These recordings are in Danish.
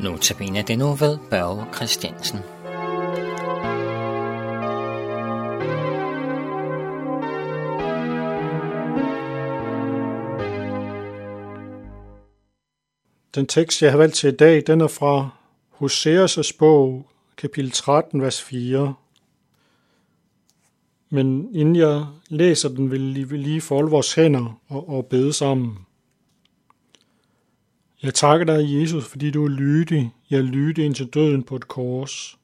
Notabene det nu ved Børge Christiansen. Den tekst, jeg har valgt til i dag, den er fra Hoseas' bog, kapitel 13, vers 4. Men inden jeg læser den, vil vi lige folde vores hænder og, og bede sammen. Jeg takker dig, Jesus, fordi du er lydig. Jeg er lydig indtil døden på et kors.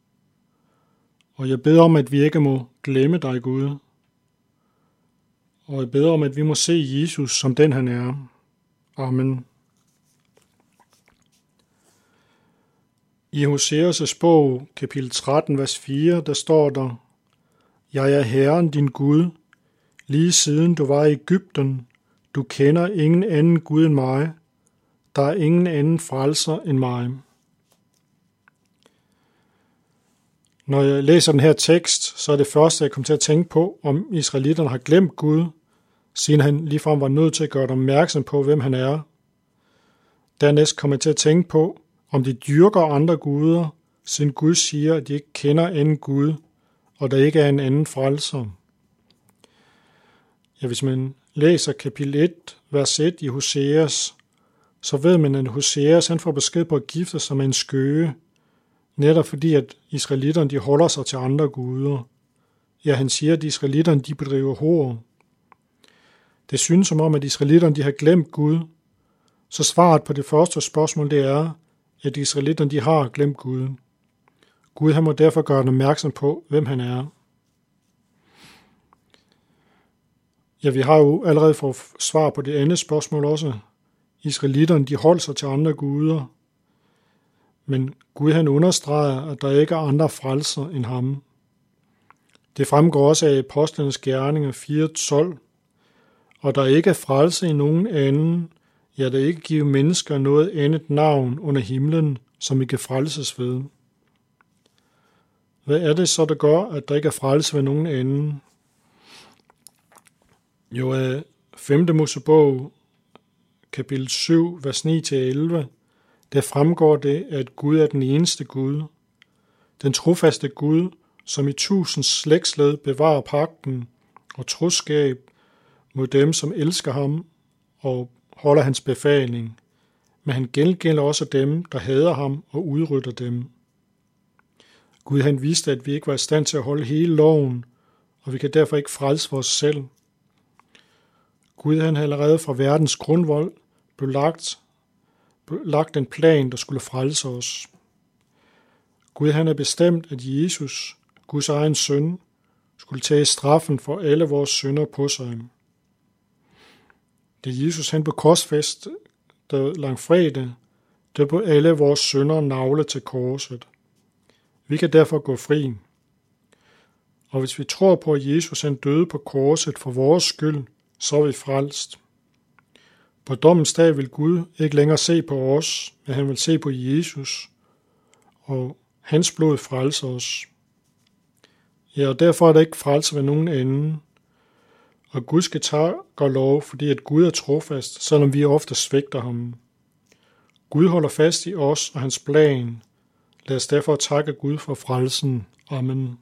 Og jeg beder om, at vi ikke må glemme dig, Gud. Og jeg beder om, at vi må se Jesus som den han er. Amen. I Hoseas' bog, kapitel 13, vers 4, der står der, Jeg er Herren din Gud, lige siden du var i Ægypten. Du kender ingen anden Gud end mig. Der er ingen anden frelser end mig. Når jeg læser den her tekst, så er det første, jeg kommer til at tænke på, om israelitterne har glemt Gud, siden han ligefrem var nødt til at gøre dem opmærksom på, hvem han er. Dernæst kommer jeg til at tænke på, om de dyrker andre guder, siden Gud siger, at de ikke kender anden Gud, og der ikke er en anden frelser. Ja, hvis man læser kapitel 1, vers 1 i Hoseas, så ved man, at Hoseas han får besked på at gifte sig med en skøge, netop fordi, at israelitterne de holder sig til andre guder. Ja, han siger, at israelitterne de bedriver hår. Det synes som om, at israelitterne de har glemt Gud. Så svaret på det første spørgsmål, det er, at israelitterne de har glemt Gud. Gud han må derfor gøre dem opmærksom på, hvem han er. Ja, vi har jo allerede fået svar på det andet spørgsmål også. Israelitterne de holdt sig til andre guder. Men Gud han understreger, at der ikke er andre frelser end ham. Det fremgår også af apostlenes gerninger 4.12, og der ikke er frelse i nogen anden, ja, der ikke giver mennesker noget andet navn under himlen, som I kan frelses ved. Hvad er det så, der gør, at der ikke er frelse ved nogen anden? Jo, øh, 5. Mosebog, kapitel 7, vers 9-11, der fremgår det, at Gud er den eneste Gud. Den trofaste Gud, som i tusind slægtsled bevarer pagten og troskab mod dem, som elsker ham og holder hans befaling, men han gengælder også dem, der hader ham og udrytter dem. Gud han vidste, at vi ikke var i stand til at holde hele loven, og vi kan derfor ikke frelse os selv. Gud han har allerede fra verdens grundvold blev lagt, blev lagt en plan, der skulle frelse os. Gud han er bestemt, at Jesus, Guds egen søn, skulle tage straffen for alle vores synder på sig. Da Jesus han blev korsfæst, der langfredag, der blev alle vores synder navle til korset. Vi kan derfor gå fri. Og hvis vi tror på, at Jesus han døde på korset for vores skyld, så er vi frelst. På dommens dag vil Gud ikke længere se på os, men han vil se på Jesus, og hans blod frelser os. Ja, og derfor er der ikke frelse ved nogen anden. Og Gud skal tage og lov, fordi at Gud er trofast, selvom vi ofte svigter ham. Gud holder fast i os og hans plan. Lad os derfor takke Gud for frelsen. Amen.